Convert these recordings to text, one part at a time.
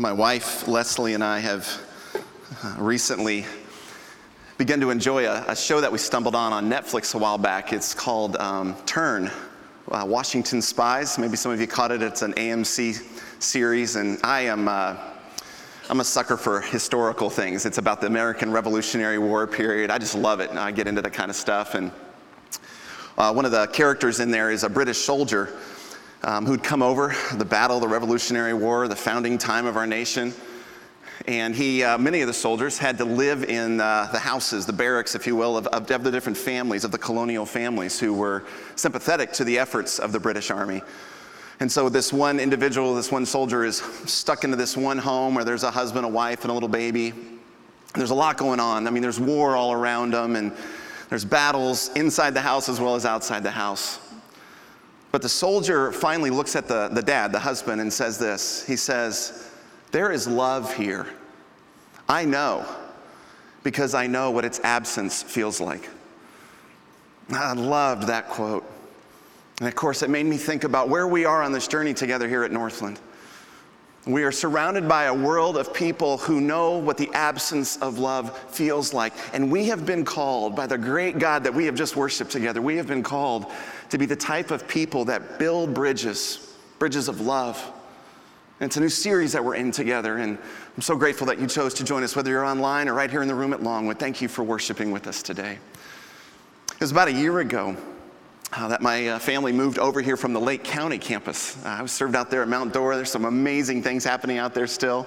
My wife, Leslie, and I have uh, recently begun to enjoy a, a, show that we stumbled on on Netflix a while back. It's called um, Turn uh, Washington Spies. Maybe some of you caught it. It's an AMC series, and I am. Uh, I'm a sucker for historical things. It's about the American Revolutionary War period. I just love it. and I get into that kind of stuff. And uh, one of the characters in there is a British soldier um, who'd come over the battle, the Revolutionary War, the founding time of our nation. And he, uh, many of the soldiers had to live in uh, the houses, the barracks, if you will, of, of, of the different families, of the colonial families who were sympathetic to the efforts of the British Army. And so this one individual, this one soldier is stuck into this one home where there's a husband, a wife, and a little baby. There's a lot going on. I mean, there's war all around them, and there's battles inside the house as well as outside the house. But the soldier finally looks at the, the dad, the husband, and says this He says, There is love here. I know, because I know what its absence feels like. I loved that quote. And of course, it made me think about where we are on this journey together here at Northland. We are surrounded by a world of people who know what the absence of love feels like. And we have been called by the great God that we have just worshiped together, we have been called to be the type of people that build bridges, bridges of love. And it's a new series that we're in together. And I'm so grateful that you chose to join us, whether you're online or right here in the room at Longwood. Thank you for worshiping with us today. It was about a year ago uh, that my uh, family moved over here from the Lake County campus. Uh, I was served out there at Mount Dora. There's some amazing things happening out there still.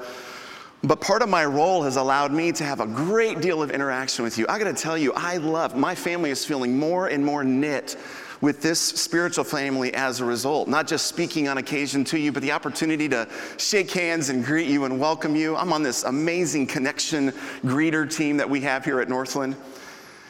But part of my role has allowed me to have a great deal of interaction with you. I gotta tell you, I love, my family is feeling more and more knit with this spiritual family as a result. Not just speaking on occasion to you, but the opportunity to shake hands and greet you and welcome you. I'm on this amazing connection greeter team that we have here at Northland.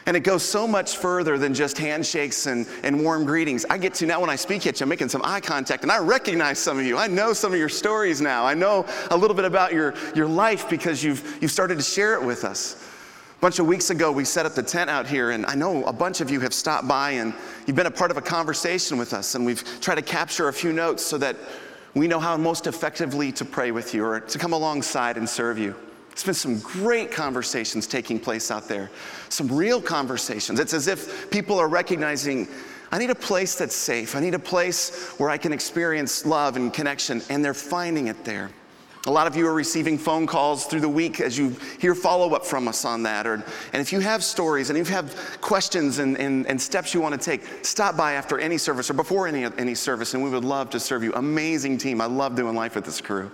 And it goes so much further than just handshakes and, and warm greetings. I get to now when I speak at you, I'm making some eye contact and I recognize some of you. I know some of your stories now. I know a little bit about your, your life because you've, you've started to share it with us. A bunch of weeks ago, we set up the tent out here, and I know a bunch of you have stopped by and you've been a part of a conversation with us, and we've tried to capture a few notes so that we know how most effectively to pray with you or to come alongside and serve you. It's been some great conversations taking place out there, some real conversations. It's as if people are recognizing I need a place that's safe. I need a place where I can experience love and connection, and they're finding it there. A lot of you are receiving phone calls through the week as you hear follow up from us on that. Or, and if you have stories and if you have questions and, and, and steps you want to take, stop by after any service or before any, any service, and we would love to serve you. Amazing team. I love doing life with this crew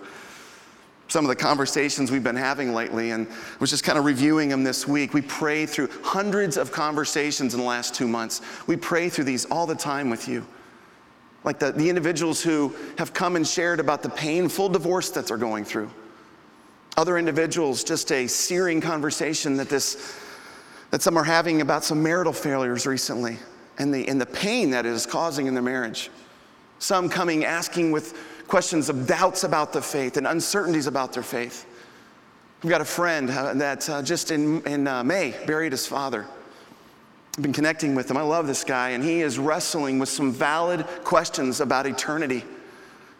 some of the conversations we've been having lately, and was just kind of reviewing them this week. We pray through hundreds of conversations in the last two months. We pray through these all the time with you. Like the, the individuals who have come and shared about the painful divorce that they're going through. Other individuals, just a searing conversation that this that some are having about some marital failures recently and the, and the pain that it is causing in their marriage. Some coming asking with questions of doubts about the faith and uncertainties about their faith. We've got a friend uh, that uh, just in, in uh, May buried his father. I've been connecting with him. I love this guy, and he is wrestling with some valid questions about eternity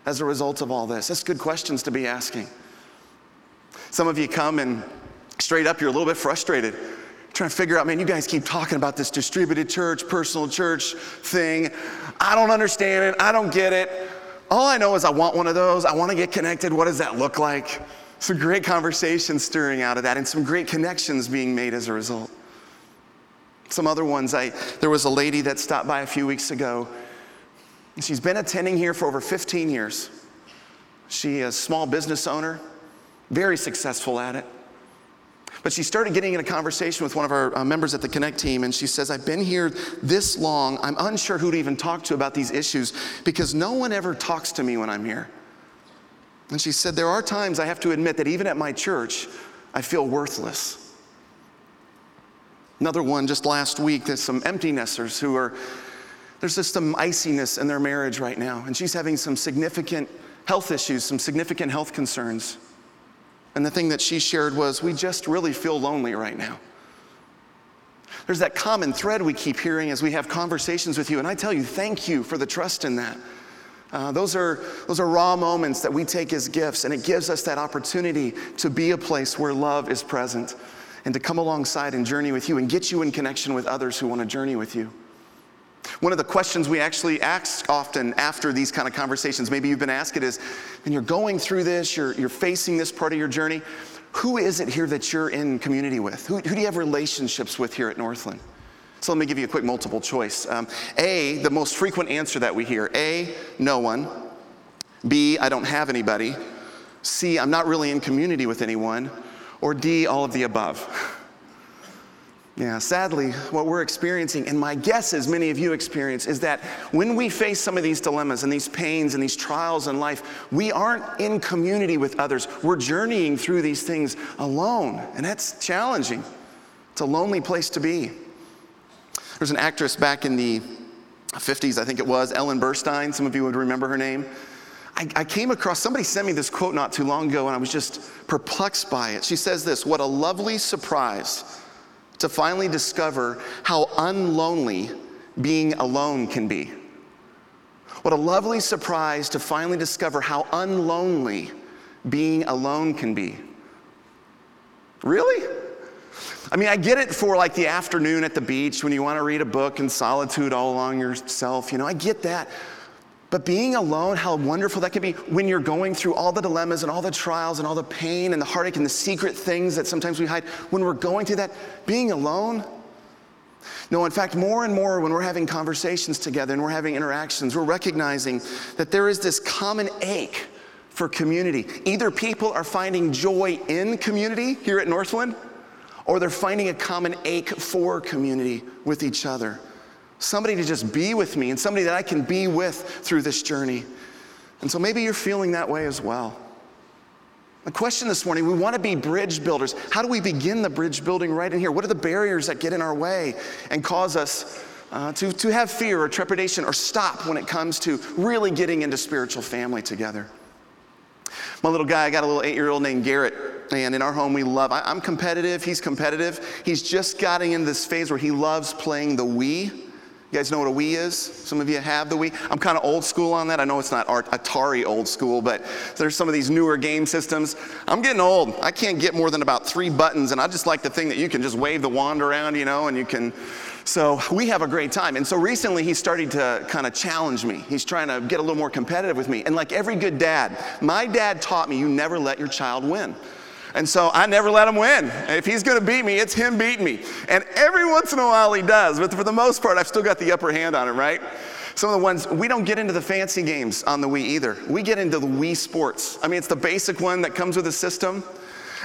as a result of all this. That's good questions to be asking. Some of you come and straight up, you're a little bit frustrated trying to figure out, man, you guys keep talking about this distributed church, personal church thing. I don't understand it. I don't get it. All I know is I want one of those. I want to get connected. What does that look like? Some great conversations stirring out of that and some great connections being made as a result. Some other ones, I, there was a lady that stopped by a few weeks ago. She's been attending here for over 15 years. She is a small business owner, very successful at it. But she started getting in a conversation with one of our uh, members at the Connect team, and she says, I've been here this long. I'm unsure who to even talk to about these issues because no one ever talks to me when I'm here. And she said, There are times I have to admit that even at my church, I feel worthless. Another one just last week, there's some empty nesters who are, there's just some iciness in their marriage right now, and she's having some significant health issues, some significant health concerns. And the thing that she shared was, we just really feel lonely right now. There's that common thread we keep hearing as we have conversations with you. And I tell you, thank you for the trust in that. Uh, those, are, those are raw moments that we take as gifts, and it gives us that opportunity to be a place where love is present and to come alongside and journey with you and get you in connection with others who want to journey with you. One of the questions we actually ask often after these kind of conversations, maybe you've been asked it, is when you're going through this, you're, you're facing this part of your journey, who is it here that you're in community with? Who, who do you have relationships with here at Northland? So let me give you a quick multiple choice. Um, a, the most frequent answer that we hear A, no one. B, I don't have anybody. C, I'm not really in community with anyone. Or D, all of the above. Yeah, sadly, what we're experiencing, and my guess is many of you experience, is that when we face some of these dilemmas and these pains and these trials in life, we aren't in community with others. We're journeying through these things alone, and that's challenging. It's a lonely place to be. There's an actress back in the 50s, I think it was, Ellen Burstyn. Some of you would remember her name. I, I, came across, somebody sent me this quote not too long ago, and I was just perplexed by it. She says this What a lovely surprise to finally discover how unlonely being alone can be. What a lovely surprise to finally discover how unlonely being alone can be. Really? I mean, I get it for like the afternoon at the beach when you want to read a book in solitude all along yourself. You know, I get that. But being alone, how wonderful that can be when you're going through all the dilemmas and all the trials and all the pain and the heartache and the secret things that sometimes we hide. When we're going through that, being alone. No, in fact, more and more when we're having conversations together and we're having interactions, we're recognizing that there is this common ache for community. Either people are finding joy in community here at Northland, or they're finding a common ache for community with each other. Somebody to just be with me and somebody that I can be with through this journey. And so maybe you're feeling that way as well. The question this morning we want to be bridge builders. How do we begin the bridge building right in here? What are the barriers that get in our way and cause us uh, to, to have fear or trepidation or stop when it comes to really getting into spiritual family together? My little guy, I got a little eight year old named Garrett. And in our home, we love, I, am competitive, he's competitive. He's just getting in this phase where he loves playing the Wii. You guys know what a Wii is? Some of you have the Wii. I'm kind of old school on that. I know it's not Atari old school, but there's some of these newer game systems. I'm getting old. I can't get more than about three buttons, and I just like the thing that you can just wave the wand around, you know, and you can. So we have a great time. And so recently he started to kind of challenge me. He's trying to get a little more competitive with me. And like every good dad, my dad taught me you never let your child win. And so I never let him win. If he's going to beat me, it's him beating me. And every once in a while he does, but for the most part, I've still got the upper hand on him, right? Some of the ones, we don't get into the fancy games on the Wii either. We get into the Wii Sports. I mean, it's the basic one that comes with the system.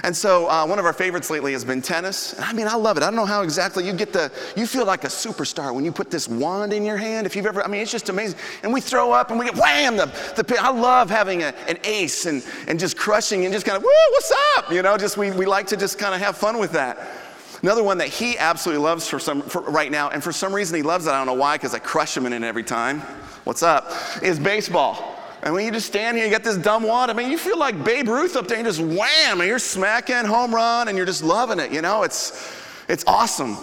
And so uh, one of our favorites lately has been tennis. I mean, I love it. I don't know how exactly you get the, you feel like a superstar when you put this wand in your hand. If you've ever, I mean, it's just amazing. And we throw up and we get wham, the, the I love having a, an ace and, and just crushing and just kind of, woo, what's up? You know, just we, we like to just kind of have fun with that. Another one that he absolutely loves for some for right now, and for some reason he loves it. I don't know why, because I crush him in it every time. What's up? Is baseball. And when you just stand here, and you got this dumb wad. I mean, you feel like Babe Ruth up there, and just wham, and you're smacking home run, and you're just loving it. You know, it's it's awesome.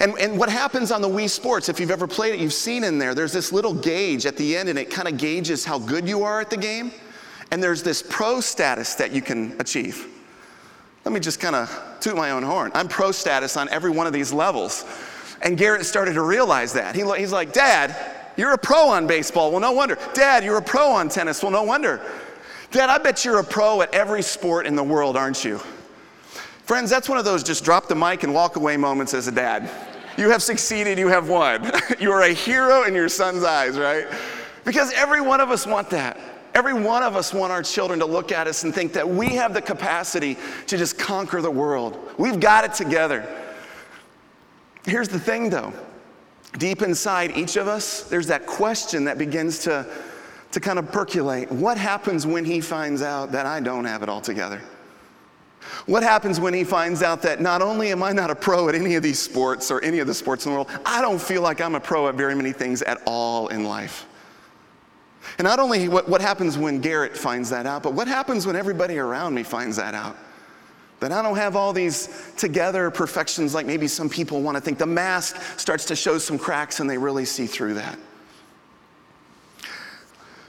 And, and what happens on the Wii Sports, if you've ever played it, you've seen in there, there's this little gauge at the end, and it kind of gauges how good you are at the game. And there's this pro status that you can achieve. Let me just kind of toot my own horn. I'm pro status on every one of these levels. And Garrett started to realize that. He, he's like, Dad, you're a pro on baseball. Well, no wonder. Dad, you're a pro on tennis. Well, no wonder. Dad, I bet you're a pro at every sport in the world, aren't you? Friends, that's one of those just drop the mic and walk away moments as a dad. You have succeeded, you have won. you are a hero in your son's eyes, right? Because every one of us want that. Every one of us want our children to look at us and think that we have the capacity to just conquer the world. We've got it together. Here's the thing though deep inside each of us, there's that question that begins to, to kind of percolate. What happens when he finds out that I don't have it all together? What happens when he finds out that not only am I not a pro at any of these sports or any of the sports in the world, I don't feel like I'm a pro at very many things at all in life? And not only what, what happens when Garrett finds that out, but what happens when everybody around me finds that out? That I don't have all these together perfections like maybe some people want to think. The mask starts to show some cracks and they really see through that.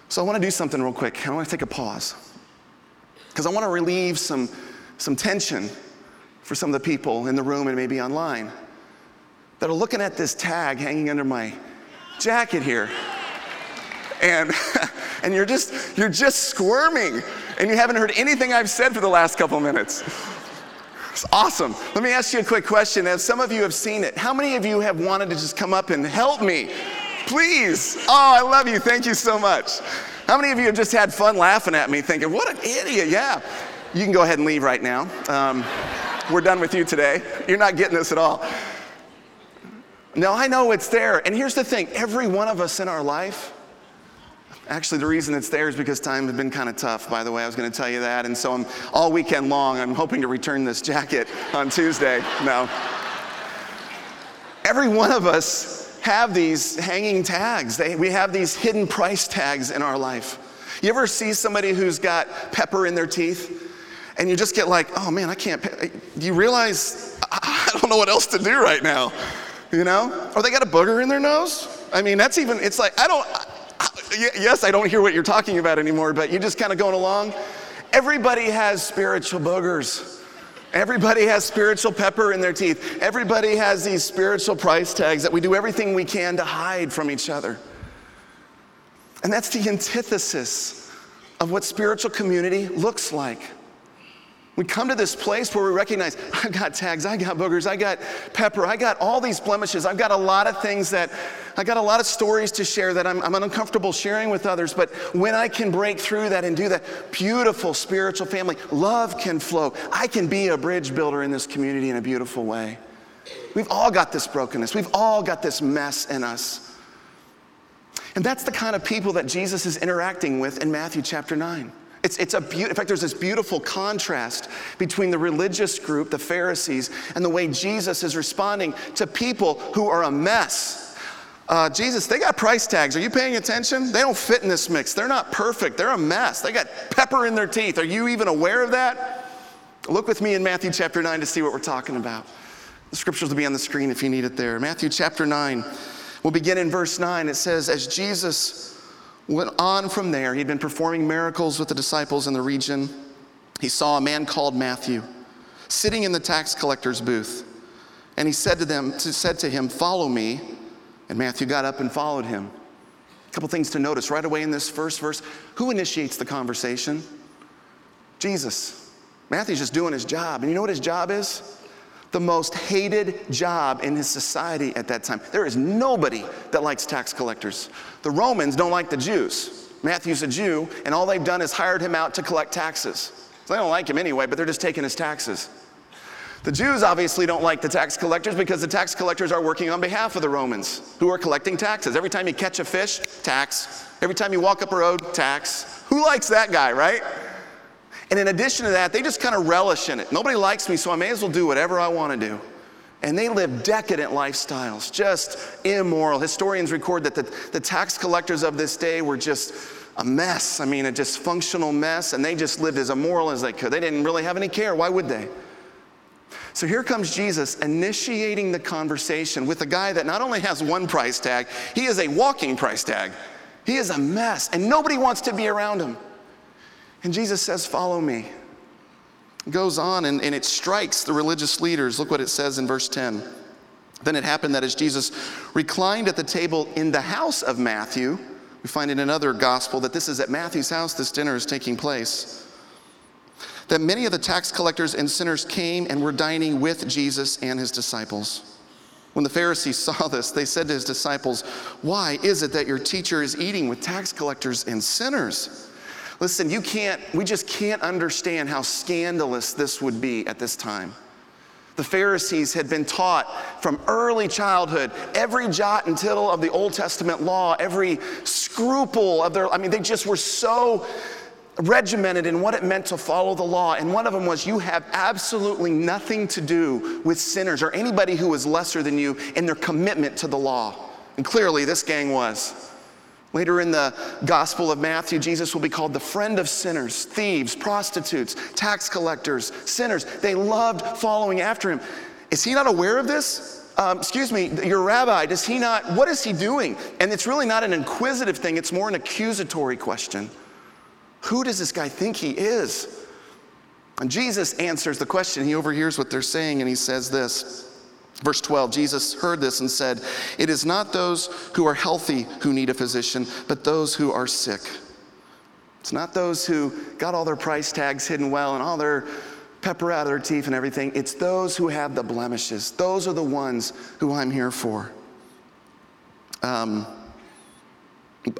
So I want to do something real quick. I want to take a pause because I want to relieve some, some tension for some of the people in the room and maybe online that are looking at this tag hanging under my jacket here. And, and you're just you're just squirming and you haven't heard anything I've said for the last couple minutes. It's awesome. Let me ask you a quick question. As some of you have seen it, how many of you have wanted to just come up and help me? Please. Oh, I love you. Thank you so much. How many of you have just had fun laughing at me, thinking, what an idiot? Yeah. You can go ahead and leave right now. Um, we're done with you today. You're not getting this at all. No, I know it's there. And here's the thing every one of us in our life, actually, the reason it's there is because time has been kind of tough, by the way. I was going to tell you that. And so I'm all weekend long, I'm hoping to return this jacket on Tuesday. No. Every one of us have these hanging tags. They, we have these hidden price tags in our life. You ever see somebody who's got pepper in their teeth and you just get like, oh man, I can't, do you realize I don't know what else to do right now? You know? Or they got a booger in their nose? I mean, that's even, it's like, I don't, yes, I don't hear what you're talking about anymore, but you're just kind of going along. Everybody has spiritual boogers. Everybody has spiritual pepper in their teeth. Everybody has these spiritual price tags that we do everything we can to hide from each other. And that's the antithesis of what spiritual community looks like. We come to this place where we recognize I've got tags, I got boogers, I got pepper, I got all these blemishes, I've got a lot of things that, I got a lot of stories to share that I'm, I'm uncomfortable sharing with others. But when I can break through that and do that, beautiful spiritual family, love can flow. I can be a bridge builder in this community in a beautiful way. We've all got this brokenness, we've all got this mess in us. And that's the kind of people that Jesus is interacting with in Matthew chapter 9. It's, it's a be- in fact, there's this beautiful contrast between the religious group, the Pharisees, and the way Jesus is responding to people who are a mess. Uh, Jesus, they got price tags. Are you paying attention? They don't fit in this mix. They're not perfect. They're a mess. They got pepper in their teeth. Are you even aware of that? Look with me in Matthew chapter 9 to see what we're talking about. The scriptures will be on the screen if you need it there. Matthew chapter 9. We'll begin in verse 9. It says, As Jesus went on from there. He'd been performing miracles with the disciples in the region. He saw a man called Matthew sitting in the tax collector's booth. And he said to them, said to him, Follow me. And Matthew got up and followed him. A couple things to notice right away in this first verse. Who initiates the conversation? Jesus. Matthew's just doing his job. And you know what his job is? The most hated job in his society at that time. There is nobody that likes tax collectors. The Romans don't like the Jews. Matthew's a Jew, and all they've done is hired him out to collect taxes. So they don't like him anyway, but they're just taking his taxes. The Jews obviously don't like the tax collectors because the tax collectors are working on behalf of the Romans who are collecting taxes. Every time you catch a fish, tax. Every time you walk up a road, tax. Who likes that guy, right? And in addition to that, they just kind of relish in it. Nobody likes me, so I may as well do whatever I want to do. And they live decadent lifestyles, just immoral. Historians record that the, the tax collectors of this day were just a mess. I mean, a dysfunctional mess, and they just lived as immoral as they could. They didn't really have any care. Why would they? So here comes Jesus initiating the conversation with a guy that not only has one price tag, he is a walking price tag. He is a mess, and nobody wants to be around him. And Jesus says, Follow me. It goes on and, and it strikes the religious leaders. Look what it says in verse 10. Then it happened that as Jesus reclined at the table in the house of Matthew, we find in another gospel that this is at Matthew's house this dinner is taking place. That many of the tax collectors and sinners came and were dining with Jesus and his disciples. When the Pharisees saw this, they said to his disciples, Why is it that your teacher is eating with tax collectors and sinners? Listen, you can't, we just can't understand how scandalous this would be at this time. The Pharisees had been taught from early childhood every jot and tittle of the Old Testament law, every scruple of their, I mean, they just were so regimented in what it meant to follow the law. And one of them was you have absolutely nothing to do with sinners or anybody who is lesser than you in their commitment to the law. And clearly, this gang was. Later in the Gospel of Matthew, Jesus will be called the friend of sinners, thieves, prostitutes, tax collectors, sinners. They loved following after him. Is he not aware of this? um, excuse me, your rabbi, does he not, what is he doing? And it's really not an inquisitive thing, it's more an accusatory question. Who does this guy think he is? And Jesus answers the question. He overhears what they're saying and he says this. Verse 12, Jesus heard this and said, It is not those who are healthy who need a physician, but those who are sick. It's not those who got all their price tags hidden well and all their pepper out of their teeth and everything. It's those who have the blemishes. Those are the ones who I'm here for. Um,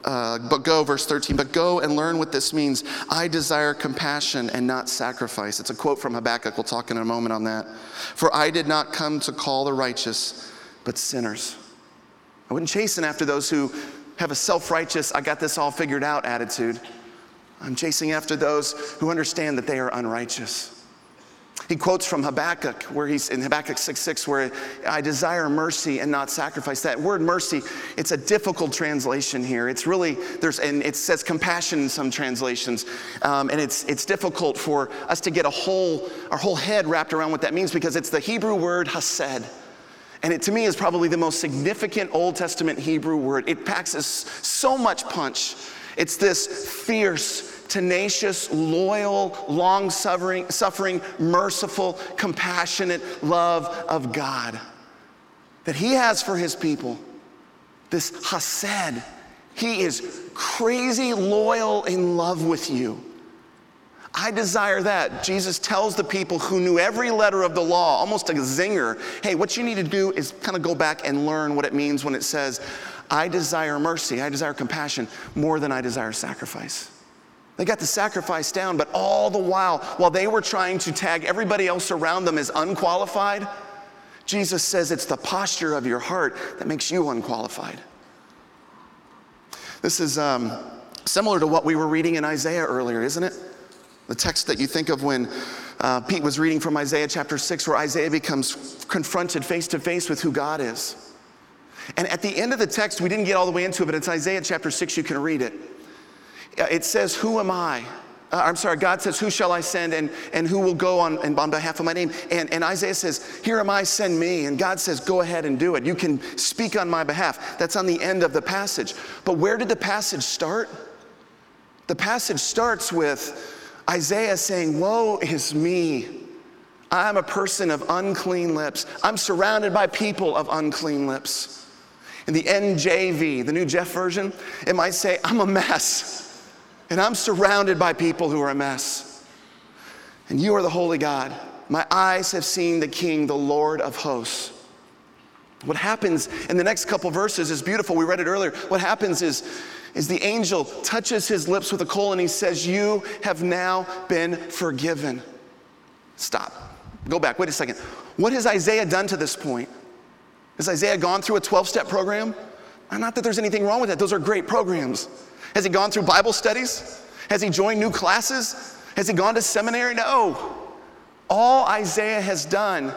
uh, but go, verse 13, but go and learn what this means. I desire compassion and not sacrifice. It's a quote from Habakkuk. We'll talk in a moment on that. For I did not come to call the righteous, but sinners. I wouldn't chasten after those who have a self righteous, I got this all figured out attitude. I'm chasing after those who understand that they are unrighteous. He quotes from Habakkuk, where he's in Habakkuk 6 6, where I desire mercy and not sacrifice. That word mercy, it's a difficult translation here. It's really, there's, and it says compassion in some translations. Um, and it's, it's difficult for us to get a whole, our whole head wrapped around what that means because it's the Hebrew word hesed. And it to me is probably the most significant Old Testament Hebrew word. It packs so much punch. It's this fierce, tenacious, loyal, long suffering, merciful, compassionate love of God that He has for His people. This Hesed, He is crazy loyal in love with you. I desire that. Jesus tells the people who knew every letter of the law, almost a zinger, hey, what you need to do is kind of go back and learn what it means when it says, I desire mercy, I desire compassion more than I desire sacrifice. They got the sacrifice down, but all the while, while they were trying to tag everybody else around them as unqualified, Jesus says it's the posture of your heart that makes you unqualified. This is um, similar to what we were reading in Isaiah earlier, isn't it? The text that you think of when uh, Pete was reading from Isaiah chapter 6, where Isaiah becomes confronted face to face with who God is. And at the end of the text, we didn't get all the way into it, but it's Isaiah chapter 6, you can read it. Uh, it says, Who am I? Uh, I'm sorry, God says, Who shall I send and, and who will go on, and on behalf of my name? And, and Isaiah says, Here am I, send me. And God says, Go ahead and do it. You can speak on my behalf. That's on the end of the passage. But where did the passage start? The passage starts with Isaiah saying, Woe is me. I'm a person of unclean lips. I'm surrounded by people of unclean lips. In the NJV, the New Jeff version, it might say, I'm a mess. And I'm surrounded by people who are a mess. And you are the holy God. My eyes have seen the King, the Lord of hosts. What happens in the next couple verses is beautiful. We read it earlier. What happens is, is the angel touches his lips with a coal and he says, You have now been forgiven. Stop. Go back. Wait a second. What has Isaiah done to this point? Has Isaiah gone through a 12 step program? Not that there's anything wrong with that, those are great programs. Has he gone through Bible studies? Has he joined new classes? Has he gone to seminary? No. All Isaiah has done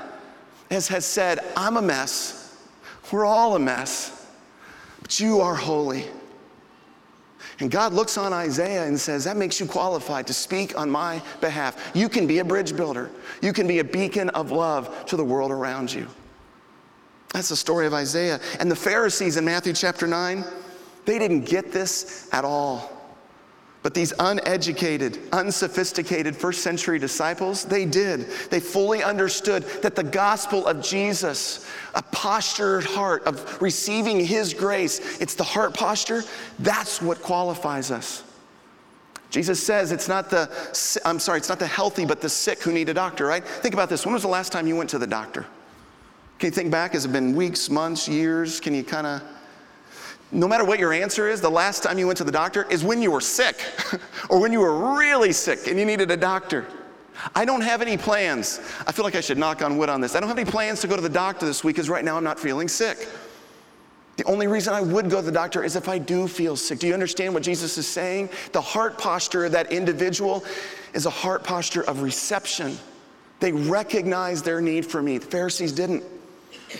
is has said, I'm a mess. We're all a mess. But you are holy. And God looks on Isaiah and says, That makes you qualified to speak on my behalf. You can be a bridge builder, you can be a beacon of love to the world around you. That's the story of Isaiah. And the Pharisees in Matthew chapter 9, they didn't get this at all. But these uneducated, unsophisticated first century disciples, they did. They fully understood that the gospel of Jesus, a postured heart of receiving his grace, it's the heart posture, that's what qualifies us. Jesus says it's not the, I'm sorry, it's not the healthy, but the sick who need a doctor, right? Think about this. When was the last time you went to the doctor? Can you think back? Has it been weeks, months, years? Can you kind of no matter what your answer is, the last time you went to the doctor is when you were sick or when you were really sick and you needed a doctor. I don't have any plans. I feel like I should knock on wood on this. I don't have any plans to go to the doctor this week because right now I'm not feeling sick. The only reason I would go to the doctor is if I do feel sick. Do you understand what Jesus is saying? The heart posture of that individual is a heart posture of reception. They recognize their need for me. The Pharisees didn't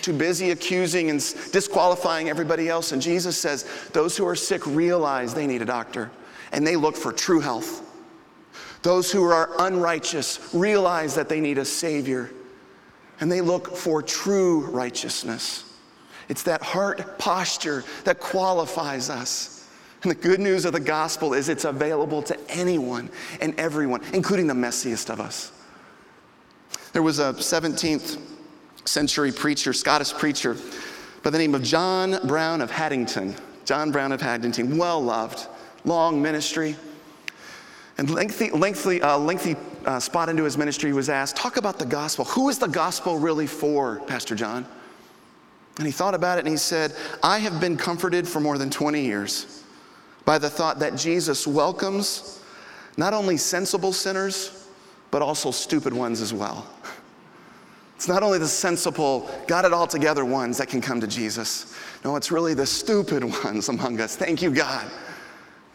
too busy accusing and disqualifying everybody else. And Jesus says, Those who are sick realize they need a doctor and they look for true health. Those who are unrighteous realize that they need a Savior and they look for true righteousness. It's that heart posture that qualifies us. And the good news of the gospel is it's available to anyone and everyone, including the messiest of us. There was a 17th century preacher, Scottish preacher, by the name of John Brown of Haddington. John Brown of Haddington, well loved, long ministry. And lengthy, lengthy, uh, lengthy uh, spot into his ministry he was asked, Talk about the gospel. Who is the gospel really for, Pastor John? And he thought about it and he said, I have been comforted for more than 20 years by the thought that Jesus welcomes not only sensible sinners, but also stupid ones as well. It's not only the sensible, got it all together ones that can come to Jesus. No, it's really the stupid ones among us. Thank you, God,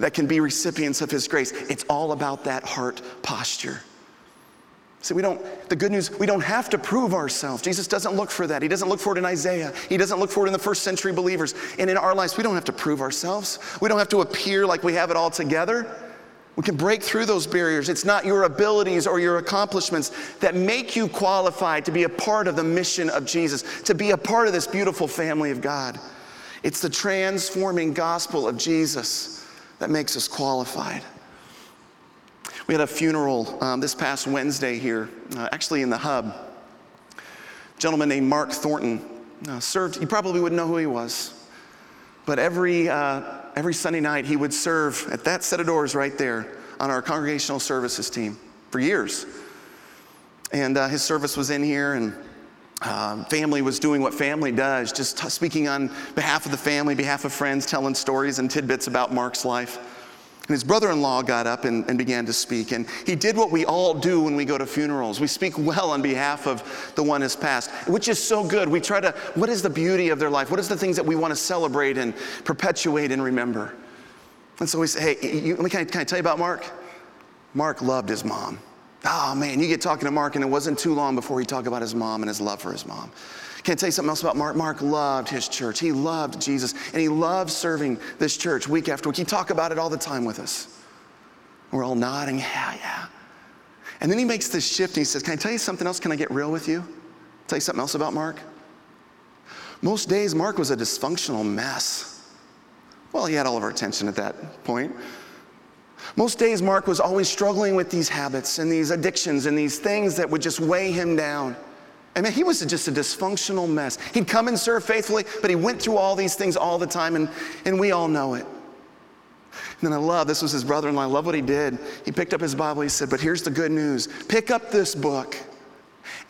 that can be recipients of His grace. It's all about that heart posture. See, we don't, the good news, we don't have to prove ourselves. Jesus doesn't look for that. He doesn't look for it in Isaiah. He doesn't look for it in the first century believers. And in our lives, we don't have to prove ourselves. We don't have to appear like we have it all together. We can break through those barriers. It's not your abilities or your accomplishments that make you qualified to be a part of the mission of Jesus, to be a part of this beautiful family of God. It's the transforming gospel of Jesus that makes us qualified. We had a funeral um, this past Wednesday here, uh, actually in the hub. A gentleman named Mark Thornton uh, served, you probably wouldn't know who he was, but every uh, every Sunday night, he would serve at that set of doors right there on our congregational services team for years. And uh, his service was in here, and uh, family was doing what family does, just t- speaking on behalf of the family, behalf of friends, telling stories and tidbits about Mark's life. And his brother in law got up and, and, began to speak. And he did what we all do when we go to funerals. We speak well on behalf of the one who's passed, which is so good. We try to, what is the beauty of their life? What is the things that we want to celebrate and perpetuate and remember? And so we say, hey, you, can, I, can I tell you about Mark? Mark loved his mom. Oh man, you get talking to Mark, and it wasn't too long before he talked about his mom and his love for his mom. Can I tell you something else about Mark? Mark loved his church. He loved Jesus, and he loved serving this church week after week. He talked about it all the time with us. We're all nodding, yeah, yeah. And then he makes this shift and he says, Can I tell you something else? Can I get real with you? Tell you something else about Mark? Most days, Mark was a dysfunctional mess. Well, he had all of our attention at that point. Most days, Mark was always struggling with these habits and these addictions and these things that would just weigh him down. I mean, he was just a dysfunctional mess. He'd come and serve faithfully, but he went through all these things all the time, and, and we all know it. And then I love, this was his brother in law, I love what he did. He picked up his Bible, he said, But here's the good news pick up this book,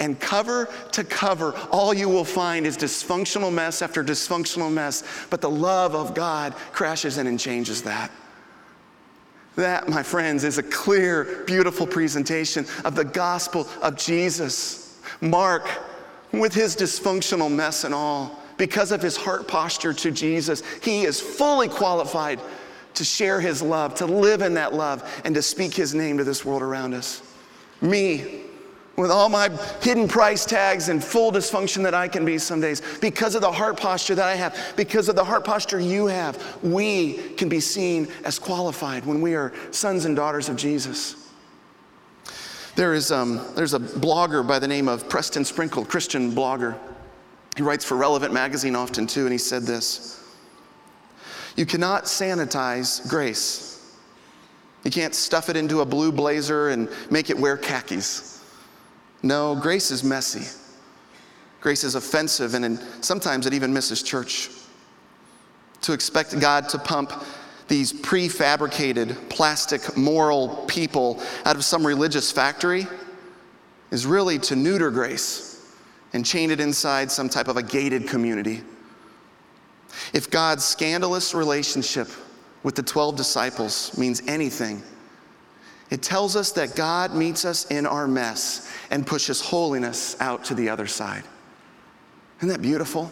and cover to cover, all you will find is dysfunctional mess after dysfunctional mess, but the love of God crashes in and changes that. That, my friends, is a clear, beautiful presentation of the gospel of Jesus. Mark, with his dysfunctional mess and all, because of his heart posture to Jesus, he is fully qualified to share his love, to live in that love, and to speak his name to this world around us. Me, with all my hidden price tags and full dysfunction that I can be some days, because of the heart posture that I have, because of the heart posture you have, we can be seen as qualified when we are sons and daughters of Jesus. There is, um, there's a blogger by the name of Preston Sprinkle, Christian blogger. He writes for Relevant Magazine often too, and he said this You cannot sanitize grace. You can't stuff it into a blue blazer and make it wear khakis. No, grace is messy. Grace is offensive, and sometimes it even misses church. To expect God to pump these prefabricated, plastic, moral people out of some religious factory is really to neuter grace and chain it inside some type of a gated community. If God's scandalous relationship with the 12 disciples means anything, it tells us that God meets us in our mess and pushes holiness out to the other side. Isn't that beautiful?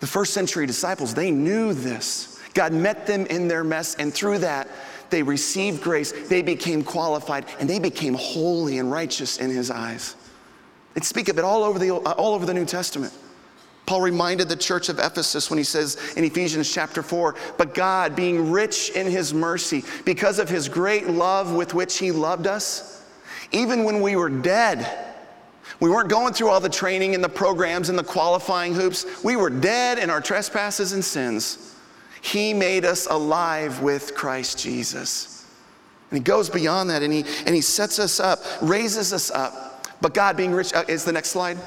The first century disciples, they knew this. God met them in their mess, and through that, they received grace, they became qualified, and they became holy and righteous in His eyes. It speak of it all over the, uh, all over the New Testament. Paul reminded the church of Ephesus when he says in Ephesians chapter 4, but God, being rich in his mercy, because of his great love with which he loved us, even when we were dead, We weren't going through all the training and the programs and the qualifying hoops. We were dead in our trespasses and sins. He made us alive with Christ Jesus. And he goes beyond that and he, and he sets us up, raises us up. But God being rich, uh, is the next slide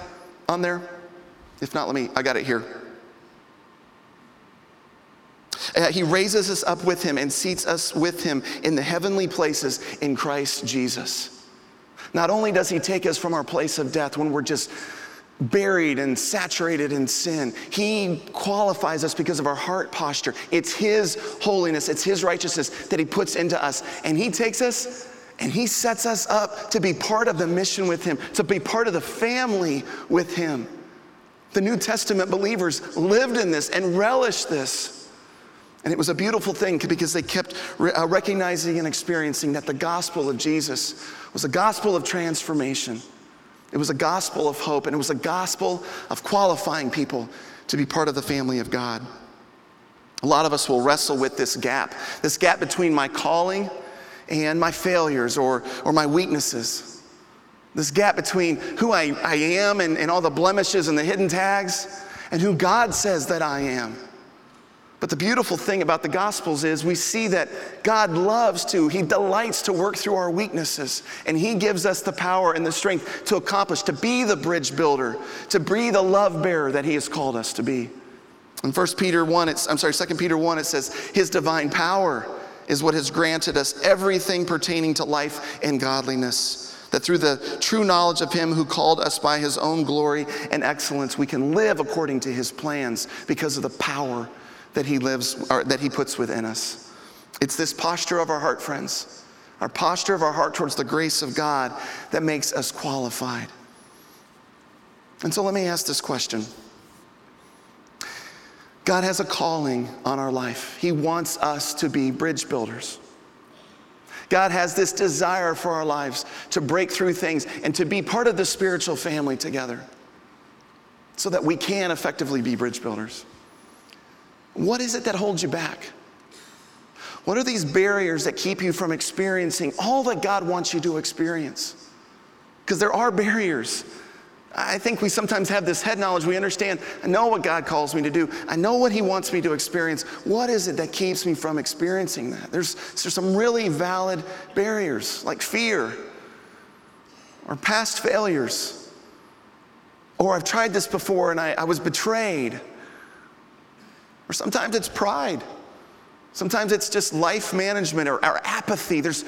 on there? If not, let me, I got it here. Uh, he raises us up with him and seats us with him in the heavenly places in Christ Jesus. Not only does he take us from our place of death when we're just buried and saturated in sin, he qualifies us because of our heart posture. It's his holiness, it's his righteousness that he puts into us. And he takes us and he sets us up to be part of the mission with him, to be part of the family with him. The New Testament believers lived in this and relished this. And it was a beautiful thing because they kept uh, recognizing and experiencing that the gospel of Jesus was a gospel of transformation. It was a gospel of hope, and it was a gospel of qualifying people to be part of the family of God. A lot of us will wrestle with this gap this gap between my calling and my failures or, or my weaknesses. This gap between who I, I am and, and all the blemishes and the hidden tags and who God says that I am. But the beautiful thing about the Gospels is we see that God loves to, He delights to work through our weaknesses. And He gives us the power and the strength to accomplish, to be the bridge builder, to be the love bearer that He has called us to be. In 1 Peter 1, it's, I'm sorry, 2 Peter 1, it says, His divine power is what has granted us everything pertaining to life and godliness. That through the true knowledge of Him who called us by His own glory and excellence, we can live according to His plans because of the power that He lives, or that He puts within us. It's this posture of our heart, friends, our posture of our heart towards the grace of God that makes us qualified. And so let me ask this question. God has a calling on our life. He wants us to be bridge builders. God has this desire for our lives to break through things and to be part of the spiritual family together so that we can effectively be bridge builders. What is it that holds you back? What are these barriers that keep you from experiencing all that God wants you to experience? Because there are barriers. I think we sometimes have this head knowledge. We understand, I know what God calls me to do. I know what He wants me to experience. What is it that keeps me from experiencing that? There's, there's some really valid barriers, like fear or past failures. Or I've tried this before and I, I was betrayed. Or sometimes it's pride. Sometimes it's just life management or, or apathy. There's,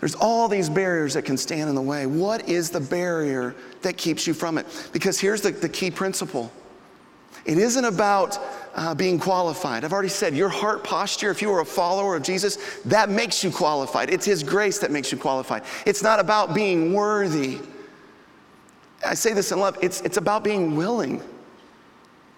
there's all these barriers that can stand in the way. What is the barrier that keeps you from it? Because here's the, the key principle it isn't about uh, being qualified. I've already said your heart posture, if you are a follower of Jesus, that makes you qualified. It's His grace that makes you qualified. It's not about being worthy. I say this in love, it's, it's about being willing.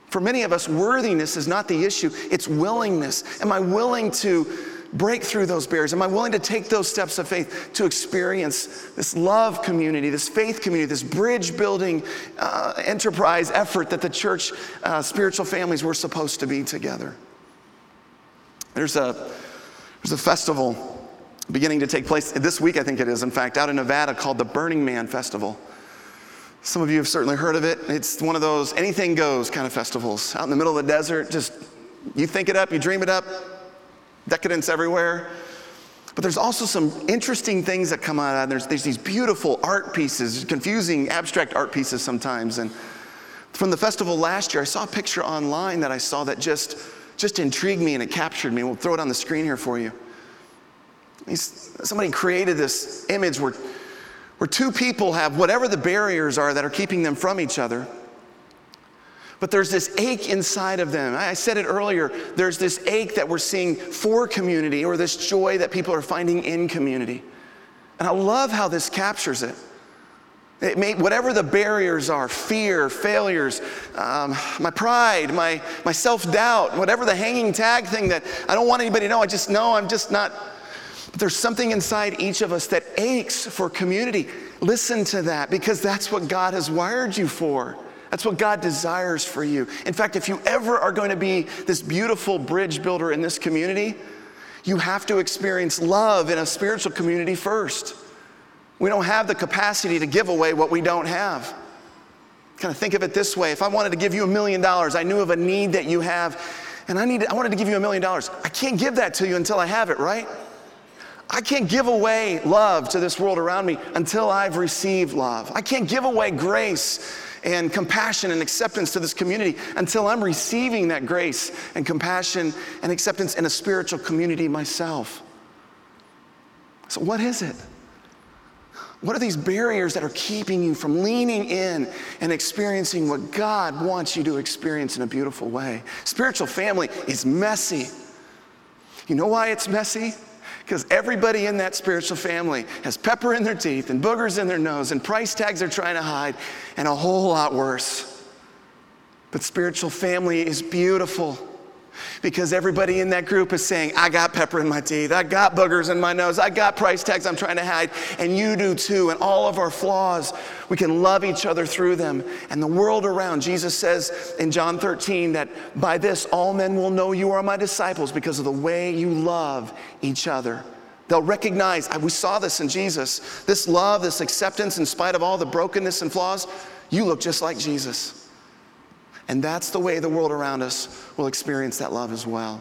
For many of us, worthiness is not the issue, it's willingness. Am I willing to break through those barriers? Am I willing to take those steps of faith to experience this love community, this faith community, this bridge building uh, enterprise effort that the church uh, spiritual families were supposed to be together? There's a, there's a festival beginning to take place this week, I think it is, in fact, out in Nevada called the Burning Man Festival. Some of you have certainly heard of it. It's one of those anything goes kind of festivals out in the middle of the desert. Just you think it up, you dream it up, decadence everywhere. But there's also some interesting things that come out of it. There's, there's these beautiful art pieces, confusing abstract art pieces sometimes. And from the festival last year, I saw a picture online that I saw that just, just intrigued me and it captured me. We'll throw it on the screen here for you. somebody created this image where where two people have whatever the barriers are that are keeping them from each other. But there's this ache inside of them. I said it earlier. There's this ache that we're seeing for community or this joy that people are finding in community. And I love how this captures it. It may, whatever the barriers are fear, failures, um, my pride, my, my self doubt, whatever the hanging tag thing that I don't want anybody to know, I just know I'm just not but there's something inside each of us that aches for community. Listen to that because that's what God has wired you for. That's what God desires for you. In fact, if you ever are going to be this beautiful bridge builder in this community, you have to experience love in a spiritual community first. We don't have the capacity to give away what we don't have. Kind of think of it this way if I wanted to give you a million dollars, I knew of a need that you have, and I, needed, I wanted to give you a million dollars. I can't give that to you until I have it, right? I can't give away love to this world around me until I've received love. I can't give away grace and compassion and acceptance to this community until I'm receiving that grace and compassion and acceptance in a spiritual community myself. So, what is it? What are these barriers that are keeping you from leaning in and experiencing what God wants you to experience in a beautiful way? Spiritual family is messy. You know why it's messy? Because everybody in that spiritual family has pepper in their teeth and boogers in their nose and price tags they're trying to hide and a whole lot worse. But spiritual family is beautiful because everybody in that group is saying, I got pepper in my teeth, I got boogers in my nose, I got price tags I'm trying to hide, and you do too. And all of our flaws, we can love each other through them. And the world around, Jesus says in John 13 that by this all men will know you are my disciples because of the way you love each other. They'll recognize, we saw this in Jesus, this love, this acceptance, in spite of all the brokenness and flaws, you look just like Jesus. And that's the way the world around us will experience that love as well.